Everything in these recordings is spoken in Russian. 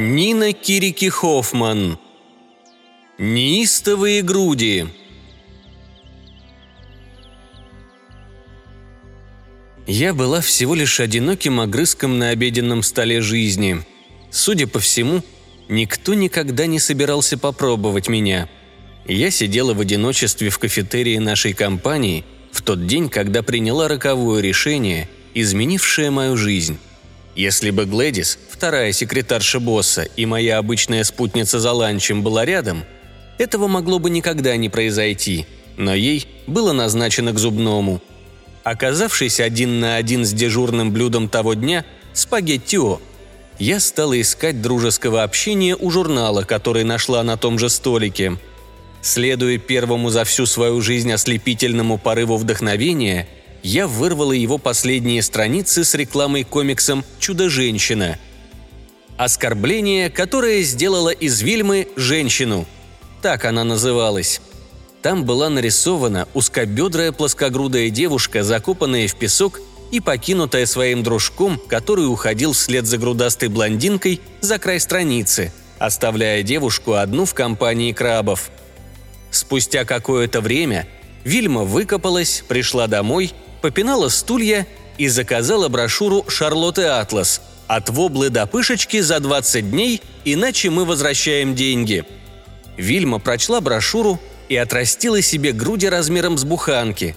Нина Кирики Хоффман. Неистовые груди. Я была всего лишь одиноким огрызком на обеденном столе жизни. Судя по всему, никто никогда не собирался попробовать меня. Я сидела в одиночестве в кафетерии нашей компании в тот день, когда приняла роковое решение, изменившее мою жизнь. Если бы Глэдис, вторая секретарша босса и моя обычная спутница за ланчем была рядом, этого могло бы никогда не произойти, но ей было назначено к зубному. Оказавшись один на один с дежурным блюдом того дня – спагеттио, я стала искать дружеского общения у журнала, который нашла на том же столике. Следуя первому за всю свою жизнь ослепительному порыву вдохновения – я вырвала его последние страницы с рекламой комиксом «Чудо-женщина». Оскорбление, которое сделало из Вильмы женщину. Так она называлась. Там была нарисована узкобедрая плоскогрудая девушка, закопанная в песок и покинутая своим дружком, который уходил вслед за грудастой блондинкой за край страницы, оставляя девушку одну в компании крабов. Спустя какое-то время Вильма выкопалась, пришла домой попинала стулья и заказала брошюру «Шарлотты Атлас» «От воблы до пышечки за 20 дней, иначе мы возвращаем деньги». Вильма прочла брошюру и отрастила себе груди размером с буханки.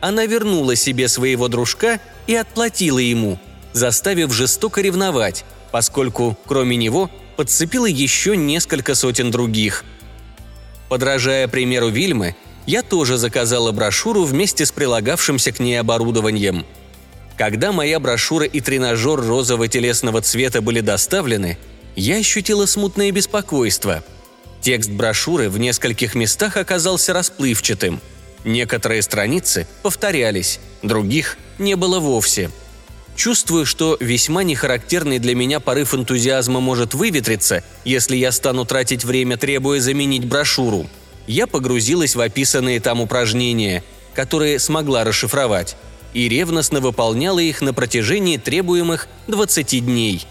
Она вернула себе своего дружка и отплатила ему, заставив жестоко ревновать, поскольку, кроме него, подцепила еще несколько сотен других. Подражая примеру Вильмы, я тоже заказала брошюру вместе с прилагавшимся к ней оборудованием. Когда моя брошюра и тренажер розового телесного цвета были доставлены, я ощутила смутное беспокойство. Текст брошюры в нескольких местах оказался расплывчатым. Некоторые страницы повторялись, других не было вовсе. Чувствую, что весьма нехарактерный для меня порыв энтузиазма может выветриться, если я стану тратить время, требуя заменить брошюру – я погрузилась в описанные там упражнения, которые смогла расшифровать, и ревностно выполняла их на протяжении требуемых 20 дней.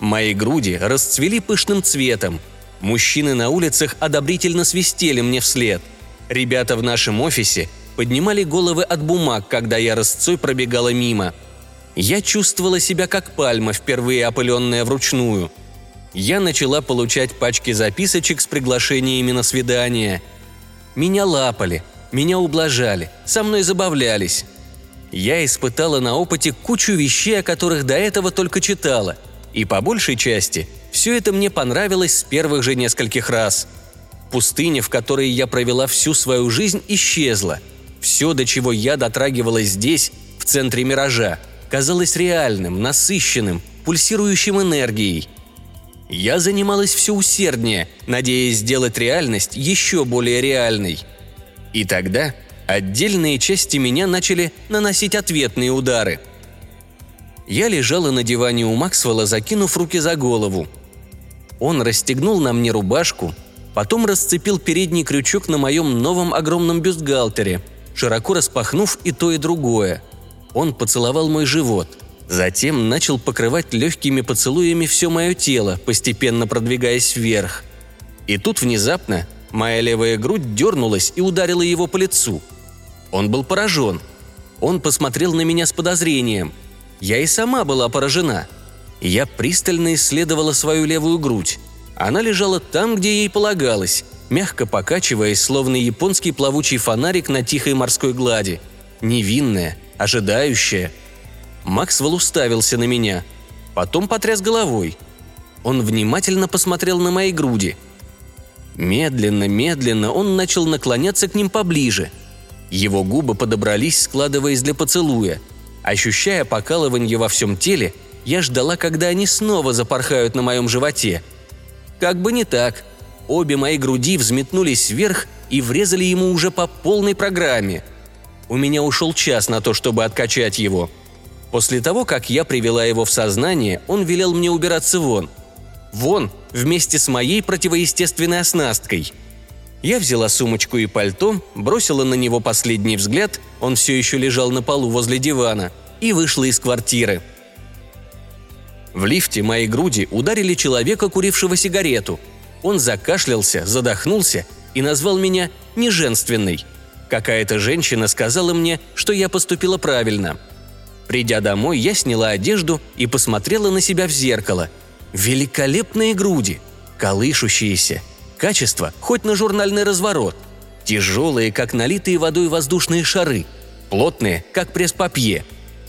Мои груди расцвели пышным цветом. Мужчины на улицах одобрительно свистели мне вслед. Ребята в нашем офисе поднимали головы от бумаг, когда я рысцой пробегала мимо. Я чувствовала себя как пальма, впервые опыленная вручную – я начала получать пачки записочек с приглашениями на свидание. Меня лапали, меня ублажали, со мной забавлялись. Я испытала на опыте кучу вещей, о которых до этого только читала. И по большей части все это мне понравилось с первых же нескольких раз. Пустыня, в которой я провела всю свою жизнь, исчезла. Все, до чего я дотрагивалась здесь, в центре миража, казалось реальным, насыщенным, пульсирующим энергией – я занималась все усерднее, надеясь сделать реальность еще более реальной. И тогда отдельные части меня начали наносить ответные удары. Я лежала на диване у Максвелла, закинув руки за голову. Он расстегнул на мне рубашку, потом расцепил передний крючок на моем новом огромном бюстгальтере, широко распахнув и то, и другое. Он поцеловал мой живот – Затем начал покрывать легкими поцелуями все мое тело, постепенно продвигаясь вверх. И тут внезапно моя левая грудь дернулась и ударила его по лицу. Он был поражен. Он посмотрел на меня с подозрением. Я и сама была поражена. Я пристально исследовала свою левую грудь. Она лежала там, где ей полагалось, мягко покачиваясь, словно японский плавучий фонарик на тихой морской глади. Невинная, ожидающая – Максвелл уставился на меня. Потом потряс головой. Он внимательно посмотрел на мои груди. Медленно, медленно он начал наклоняться к ним поближе. Его губы подобрались, складываясь для поцелуя. Ощущая покалывание во всем теле, я ждала, когда они снова запорхают на моем животе. Как бы не так. Обе мои груди взметнулись вверх и врезали ему уже по полной программе. У меня ушел час на то, чтобы откачать его – После того, как я привела его в сознание, он велел мне убираться вон. Вон, вместе с моей противоестественной оснасткой. Я взяла сумочку и пальто, бросила на него последний взгляд, он все еще лежал на полу возле дивана, и вышла из квартиры. В лифте мои груди ударили человека, курившего сигарету. Он закашлялся, задохнулся и назвал меня неженственной. Какая-то женщина сказала мне, что я поступила правильно. Придя домой, я сняла одежду и посмотрела на себя в зеркало. Великолепные груди, колышущиеся, качество хоть на журнальный разворот, тяжелые, как налитые водой воздушные шары, плотные, как пресс-папье.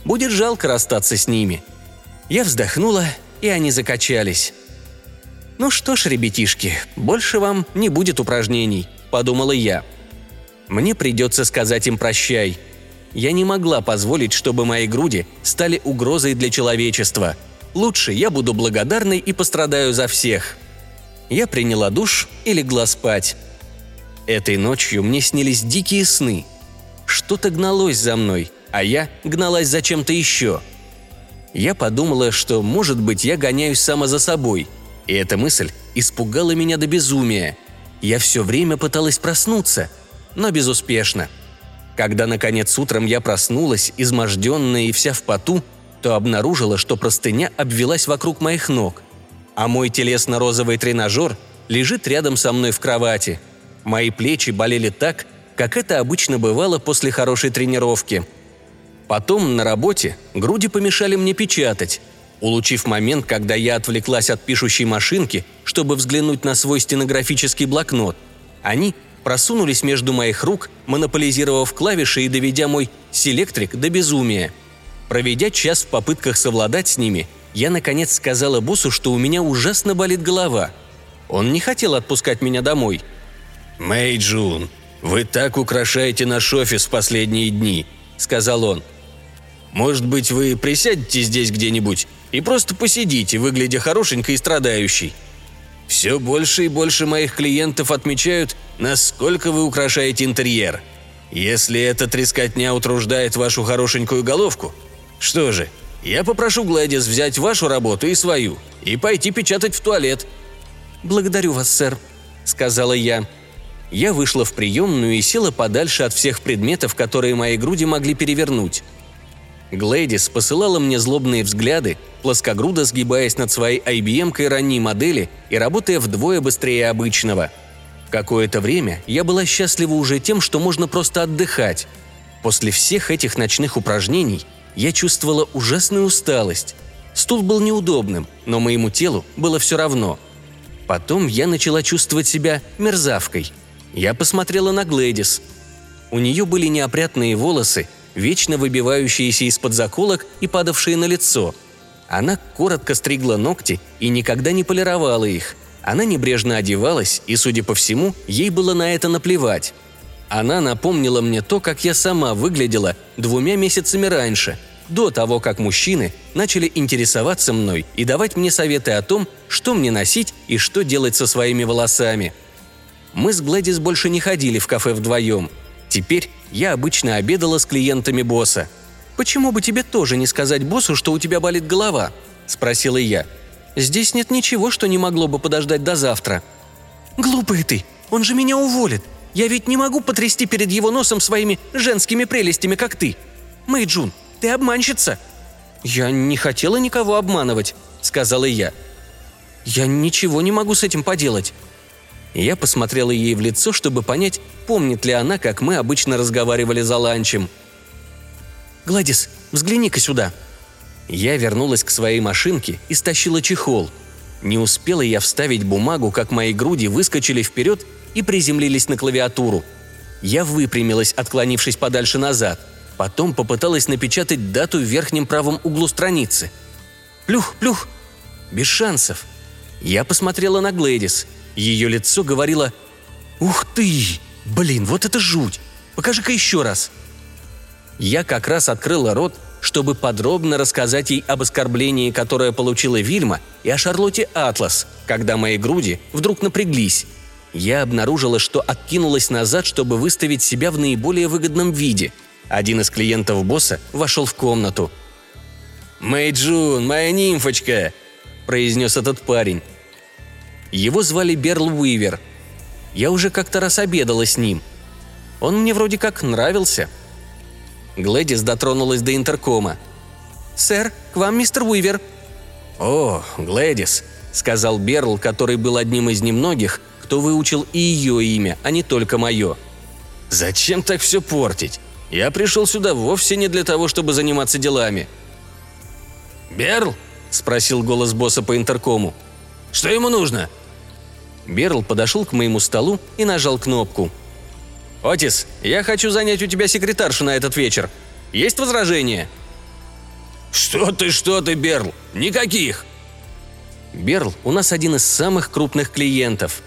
Будет жалко расстаться с ними – я вздохнула, и они закачались. «Ну что ж, ребятишки, больше вам не будет упражнений», – подумала я. «Мне придется сказать им прощай. Я не могла позволить, чтобы мои груди стали угрозой для человечества. Лучше я буду благодарной и пострадаю за всех». Я приняла душ и легла спать. Этой ночью мне снились дикие сны. Что-то гналось за мной, а я гналась за чем-то еще – я подумала, что, может быть, я гоняюсь сама за собой. И эта мысль испугала меня до безумия. Я все время пыталась проснуться, но безуспешно. Когда, наконец, утром я проснулась, изможденная и вся в поту, то обнаружила, что простыня обвелась вокруг моих ног, а мой телесно-розовый тренажер лежит рядом со мной в кровати. Мои плечи болели так, как это обычно бывало после хорошей тренировки – Потом на работе груди помешали мне печатать. Улучив момент, когда я отвлеклась от пишущей машинки, чтобы взглянуть на свой стенографический блокнот, они просунулись между моих рук, монополизировав клавиши и доведя мой селектрик до безумия. Проведя час в попытках совладать с ними, я наконец сказала боссу, что у меня ужасно болит голова. Он не хотел отпускать меня домой. «Мэй Джун, вы так украшаете наш офис в последние дни», — сказал он. — может быть, вы присядете здесь где-нибудь и просто посидите, выглядя хорошенькой и страдающей. Все больше и больше моих клиентов отмечают, насколько вы украшаете интерьер. Если эта трескотня утруждает вашу хорошенькую головку, что же, я попрошу Глэдис взять вашу работу и свою, и пойти печатать в туалет». «Благодарю вас, сэр», — сказала я. Я вышла в приемную и села подальше от всех предметов, которые мои груди могли перевернуть. Глэдис посылала мне злобные взгляды, плоскогрудо сгибаясь над своей IBM-кой ранней модели и работая вдвое быстрее обычного. Какое-то время я была счастлива уже тем, что можно просто отдыхать. После всех этих ночных упражнений я чувствовала ужасную усталость. Стул был неудобным, но моему телу было все равно. Потом я начала чувствовать себя мерзавкой. Я посмотрела на Глэдис. У нее были неопрятные волосы вечно выбивающиеся из-под заколок и падавшие на лицо. Она коротко стригла ногти и никогда не полировала их. Она небрежно одевалась, и, судя по всему, ей было на это наплевать. Она напомнила мне то, как я сама выглядела двумя месяцами раньше, до того, как мужчины начали интересоваться мной и давать мне советы о том, что мне носить и что делать со своими волосами. Мы с Глэдис больше не ходили в кафе вдвоем. Теперь я обычно обедала с клиентами босса. «Почему бы тебе тоже не сказать боссу, что у тебя болит голова?» – спросила я. «Здесь нет ничего, что не могло бы подождать до завтра». «Глупый ты! Он же меня уволит! Я ведь не могу потрясти перед его носом своими женскими прелестями, как ты! Мэйджун, ты обманщица!» «Я не хотела никого обманывать», – сказала я. «Я ничего не могу с этим поделать. Я посмотрела ей в лицо, чтобы понять, помнит ли она, как мы обычно разговаривали за ланчем. «Гладис, взгляни-ка сюда». Я вернулась к своей машинке и стащила чехол. Не успела я вставить бумагу, как мои груди выскочили вперед и приземлились на клавиатуру. Я выпрямилась, отклонившись подальше назад. Потом попыталась напечатать дату в верхнем правом углу страницы. Плюх, плюх. Без шансов. Я посмотрела на Глэдис – ее лицо говорило «Ух ты! Блин, вот это жуть! Покажи-ка еще раз!» Я как раз открыла рот, чтобы подробно рассказать ей об оскорблении, которое получила Вильма, и о Шарлотте Атлас, когда мои груди вдруг напряглись. Я обнаружила, что откинулась назад, чтобы выставить себя в наиболее выгодном виде. Один из клиентов босса вошел в комнату. «Мэй Джун, моя нимфочка!» – произнес этот парень. Его звали Берл Уивер. Я уже как-то раз обедала с ним. Он мне вроде как нравился. Глэдис дотронулась до интеркома. «Сэр, к вам мистер Уивер». «О, Глэдис», — сказал Берл, который был одним из немногих, кто выучил и ее имя, а не только мое. «Зачем так все портить? Я пришел сюда вовсе не для того, чтобы заниматься делами». «Берл?» – спросил голос босса по интеркому. «Что ему нужно?» Берл подошел к моему столу и нажал кнопку. «Отис, я хочу занять у тебя секретаршу на этот вечер. Есть возражения?» «Что ты, что ты, Берл? Никаких!» Берл у нас один из самых крупных клиентов.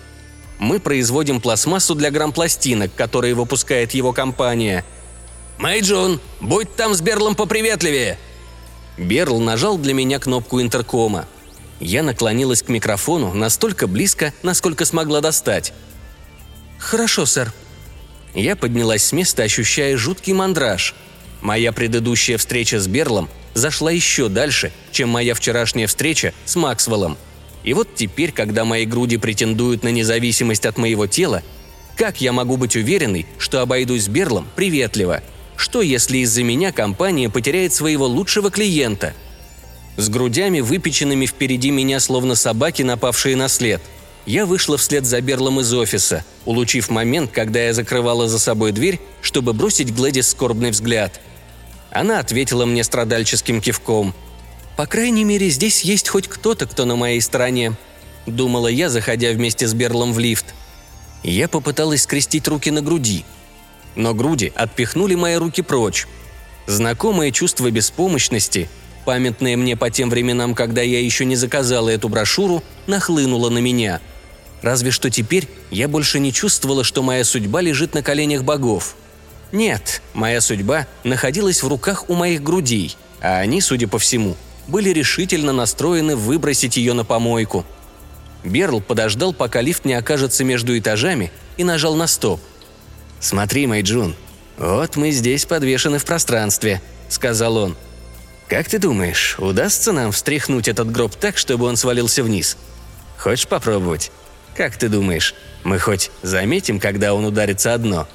Мы производим пластмассу для грампластинок, которые выпускает его компания. «Мэйджун, будь там с Берлом поприветливее!» Берл нажал для меня кнопку интеркома. Я наклонилась к микрофону настолько близко, насколько смогла достать. «Хорошо, сэр». Я поднялась с места, ощущая жуткий мандраж. Моя предыдущая встреча с Берлом зашла еще дальше, чем моя вчерашняя встреча с Максвеллом. И вот теперь, когда мои груди претендуют на независимость от моего тела, как я могу быть уверенной, что обойдусь Берлом приветливо? Что, если из-за меня компания потеряет своего лучшего клиента? С грудями, выпеченными впереди меня, словно собаки, напавшие на след. Я вышла вслед за Берлом из офиса, улучив момент, когда я закрывала за собой дверь, чтобы бросить Глэдис скорбный взгляд – она ответила мне страдальческим кивком. «По крайней мере, здесь есть хоть кто-то, кто на моей стороне», – думала я, заходя вместе с Берлом в лифт. Я попыталась скрестить руки на груди, но груди отпихнули мои руки прочь. Знакомое чувство беспомощности, памятное мне по тем временам, когда я еще не заказала эту брошюру, нахлынуло на меня. Разве что теперь я больше не чувствовала, что моя судьба лежит на коленях богов – нет, моя судьба находилась в руках у моих грудей, а они, судя по всему, были решительно настроены выбросить ее на помойку. Берл подождал, пока лифт не окажется между этажами, и нажал на стоп. «Смотри, Майджун, вот мы здесь подвешены в пространстве», — сказал он. «Как ты думаешь, удастся нам встряхнуть этот гроб так, чтобы он свалился вниз? Хочешь попробовать? Как ты думаешь, мы хоть заметим, когда он ударится одно?»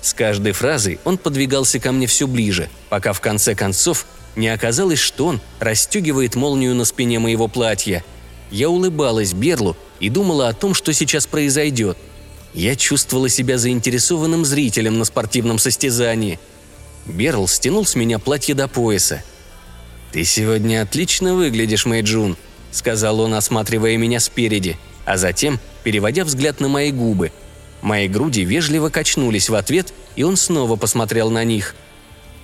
С каждой фразой он подвигался ко мне все ближе, пока в конце концов не оказалось, что он расстегивает молнию на спине моего платья. Я улыбалась Берлу и думала о том, что сейчас произойдет. Я чувствовала себя заинтересованным зрителем на спортивном состязании. Берл стянул с меня платье до пояса. «Ты сегодня отлично выглядишь, Мэйджун», — сказал он, осматривая меня спереди, а затем переводя взгляд на мои губы — Мои груди вежливо качнулись в ответ, и он снова посмотрел на них.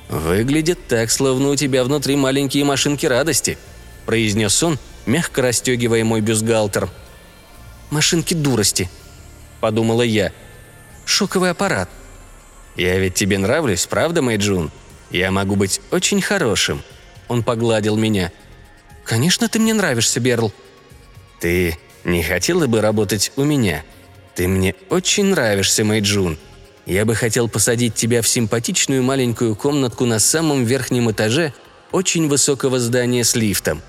«Выглядит так, словно у тебя внутри маленькие машинки радости», – произнес он, мягко расстегивая мой бюстгальтер. «Машинки дурости», – подумала я. «Шоковый аппарат». «Я ведь тебе нравлюсь, правда, Мэйджун? Я могу быть очень хорошим». Он погладил меня. «Конечно, ты мне нравишься, Берл». «Ты не хотела бы работать у меня?» «Ты мне очень нравишься, Мэйджун. Я бы хотел посадить тебя в симпатичную маленькую комнатку на самом верхнем этаже очень высокого здания с лифтом».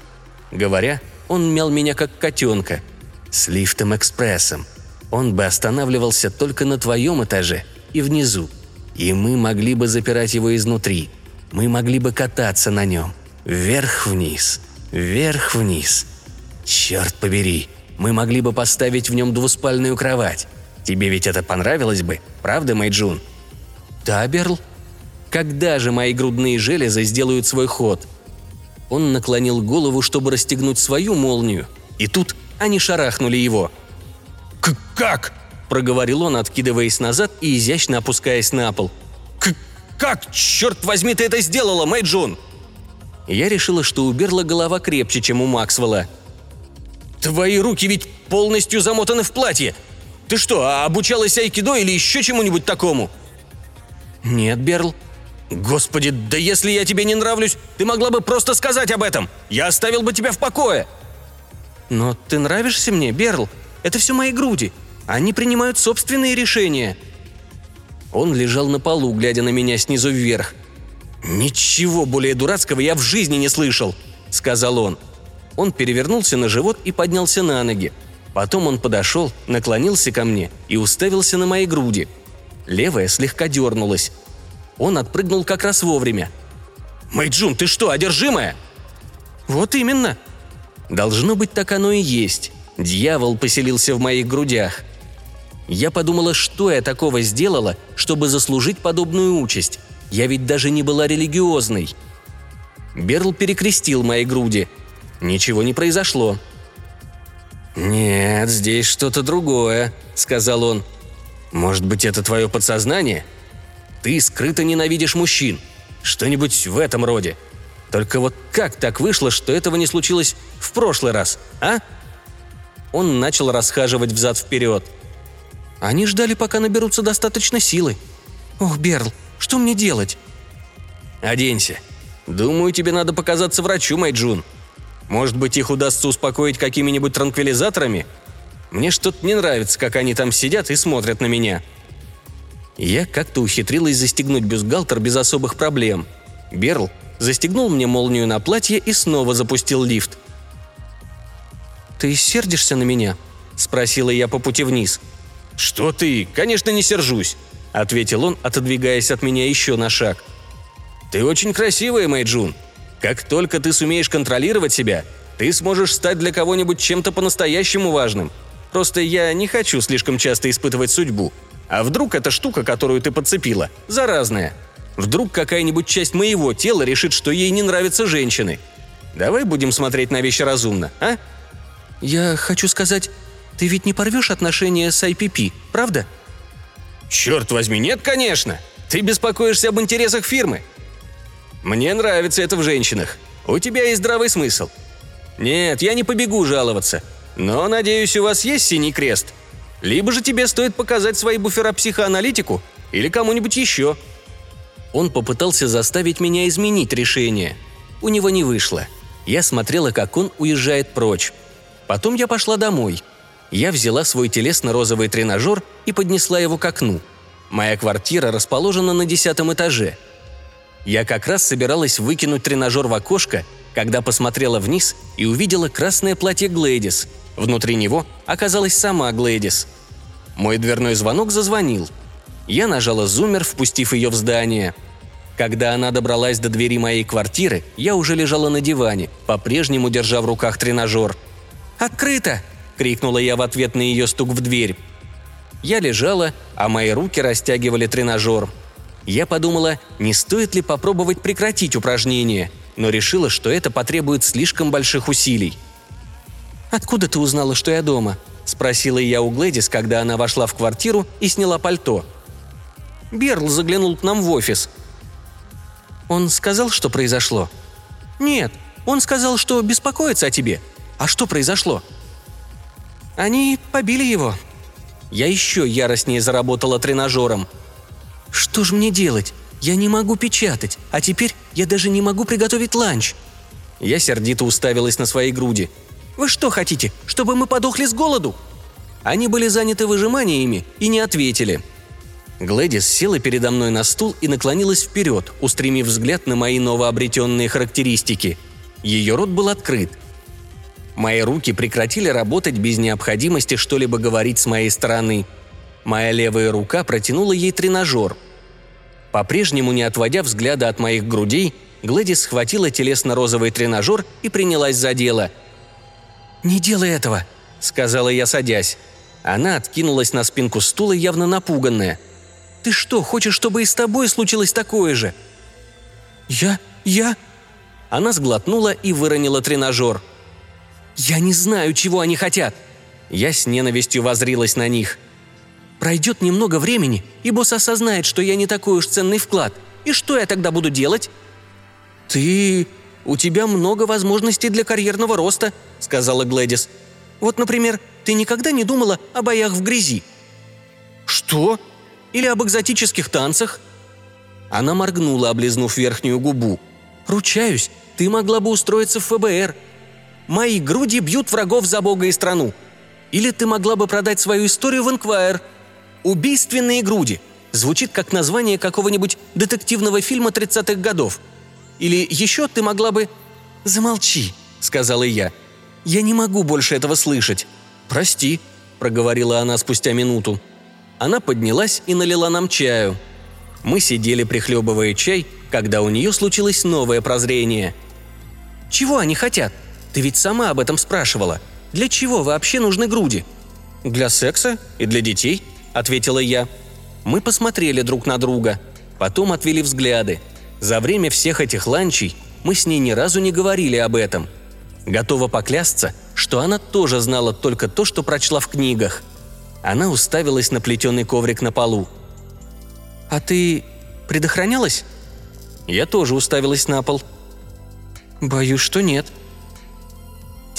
Говоря, он мял меня как котенка. «С лифтом-экспрессом. Он бы останавливался только на твоем этаже и внизу. И мы могли бы запирать его изнутри. Мы могли бы кататься на нем. Вверх-вниз. Вверх-вниз. Черт побери, мы могли бы поставить в нем двуспальную кровать. Тебе ведь это понравилось бы, правда, Майджун?» «Да, Берл. Когда же мои грудные железы сделают свой ход?» Он наклонил голову, чтобы расстегнуть свою молнию, и тут они шарахнули его. «Как?» – проговорил он, откидываясь назад и изящно опускаясь на пол. «Как, черт возьми, ты это сделала, Мэйджун?» Я решила, что у Берла голова крепче, чем у Максвелла – Твои руки ведь полностью замотаны в платье. Ты что, а обучалась айкидо или еще чему-нибудь такому?» «Нет, Берл». «Господи, да если я тебе не нравлюсь, ты могла бы просто сказать об этом. Я оставил бы тебя в покое». «Но ты нравишься мне, Берл. Это все мои груди. Они принимают собственные решения». Он лежал на полу, глядя на меня снизу вверх. «Ничего более дурацкого я в жизни не слышал», — сказал он. — он перевернулся на живот и поднялся на ноги. Потом он подошел, наклонился ко мне и уставился на мои груди. Левая слегка дернулась. Он отпрыгнул как раз вовремя. «Мэйджун, ты что, одержимая?» «Вот именно». Должно быть, так оно и есть. Дьявол поселился в моих грудях. Я подумала, что я такого сделала, чтобы заслужить подобную участь. Я ведь даже не была религиозной. Берл перекрестил мои груди. Ничего не произошло. «Нет, здесь что-то другое», — сказал он. «Может быть, это твое подсознание? Ты скрыто ненавидишь мужчин. Что-нибудь в этом роде. Только вот как так вышло, что этого не случилось в прошлый раз, а?» Он начал расхаживать взад-вперед. Они ждали, пока наберутся достаточно силы. «Ох, Берл, что мне делать?» «Оденься. Думаю, тебе надо показаться врачу, Майджун. Может быть, их удастся успокоить какими-нибудь транквилизаторами? Мне что-то не нравится, как они там сидят и смотрят на меня». Я как-то ухитрилась застегнуть бюстгальтер без особых проблем. Берл застегнул мне молнию на платье и снова запустил лифт. «Ты сердишься на меня?» – спросила я по пути вниз. «Что ты? Конечно, не сержусь», – ответил он, отодвигаясь от меня еще на шаг. «Ты очень красивая, Мэйджун. Как только ты сумеешь контролировать себя, ты сможешь стать для кого-нибудь чем-то по-настоящему важным. Просто я не хочу слишком часто испытывать судьбу. А вдруг эта штука, которую ты подцепила, заразная? Вдруг какая-нибудь часть моего тела решит, что ей не нравятся женщины? Давай будем смотреть на вещи разумно, а?» «Я хочу сказать, ты ведь не порвешь отношения с IPP, правда?» «Черт возьми, нет, конечно! Ты беспокоишься об интересах фирмы. Мне нравится это в женщинах. У тебя есть здравый смысл. Нет, я не побегу жаловаться. Но, надеюсь, у вас есть синий крест. Либо же тебе стоит показать свои буфера психоаналитику или кому-нибудь еще». Он попытался заставить меня изменить решение. У него не вышло. Я смотрела, как он уезжает прочь. Потом я пошла домой. Я взяла свой телесно-розовый тренажер и поднесла его к окну. Моя квартира расположена на десятом этаже. Я как раз собиралась выкинуть тренажер в окошко, когда посмотрела вниз и увидела красное платье Глэдис. Внутри него оказалась сама Глэдис. Мой дверной звонок зазвонил. Я нажала зуммер, впустив ее в здание. Когда она добралась до двери моей квартиры, я уже лежала на диване, по-прежнему держа в руках тренажер – «Открыто!» – крикнула я в ответ на ее стук в дверь. Я лежала, а мои руки растягивали тренажер. Я подумала, не стоит ли попробовать прекратить упражнение, но решила, что это потребует слишком больших усилий. «Откуда ты узнала, что я дома?» – спросила я у Глэдис, когда она вошла в квартиру и сняла пальто. Берл заглянул к нам в офис. «Он сказал, что произошло?» «Нет, он сказал, что беспокоится о тебе. А что произошло?» «Они побили его». Я еще яростнее заработала тренажером. «Что же мне делать? Я не могу печатать, а теперь я даже не могу приготовить ланч». Я сердито уставилась на свои груди. «Вы что хотите, чтобы мы подохли с голоду?» Они были заняты выжиманиями и не ответили. Глэдис села передо мной на стул и наклонилась вперед, устремив взгляд на мои новообретенные характеристики. Ее рот был открыт, Мои руки прекратили работать без необходимости что-либо говорить с моей стороны. Моя левая рука протянула ей тренажер. По-прежнему не отводя взгляда от моих грудей, Глэдис схватила телесно-розовый тренажер и принялась за дело. «Не делай этого», — сказала я, садясь. Она откинулась на спинку стула, явно напуганная. «Ты что, хочешь, чтобы и с тобой случилось такое же?» «Я... я...» Она сглотнула и выронила тренажер. «Я не знаю, чего они хотят!» Я с ненавистью возрилась на них. «Пройдет немного времени, и босс осознает, что я не такой уж ценный вклад. И что я тогда буду делать?» «Ты... у тебя много возможностей для карьерного роста», — сказала Глэдис. «Вот, например, ты никогда не думала о боях в грязи?» «Что? Или об экзотических танцах?» Она моргнула, облизнув верхнюю губу. «Ручаюсь, ты могла бы устроиться в ФБР, «Мои груди бьют врагов за Бога и страну». Или ты могла бы продать свою историю в Инквайр. «Убийственные груди» звучит как название какого-нибудь детективного фильма 30-х годов. Или еще ты могла бы... «Замолчи», — сказала я. «Я не могу больше этого слышать». «Прости», — проговорила она спустя минуту. Она поднялась и налила нам чаю. Мы сидели, прихлебывая чай, когда у нее случилось новое прозрение. «Чего они хотят?» Ты ведь сама об этом спрашивала. Для чего вообще нужны груди?» «Для секса и для детей», — ответила я. Мы посмотрели друг на друга, потом отвели взгляды. За время всех этих ланчей мы с ней ни разу не говорили об этом. Готова поклясться, что она тоже знала только то, что прочла в книгах. Она уставилась на плетеный коврик на полу. «А ты предохранялась?» Я тоже уставилась на пол. «Боюсь, что нет»,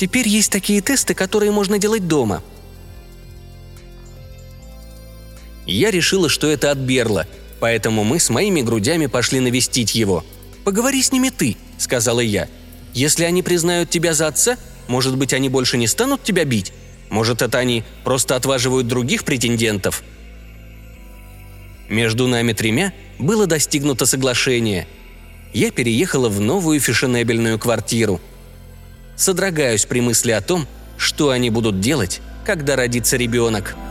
Теперь есть такие тесты, которые можно делать дома. Я решила, что это от Берла, поэтому мы с моими грудями пошли навестить его. «Поговори с ними ты», — сказала я. «Если они признают тебя за отца, может быть, они больше не станут тебя бить? Может, это они просто отваживают других претендентов?» Между нами тремя было достигнуто соглашение. Я переехала в новую фешенебельную квартиру — содрогаюсь при мысли о том, что они будут делать, когда родится ребенок –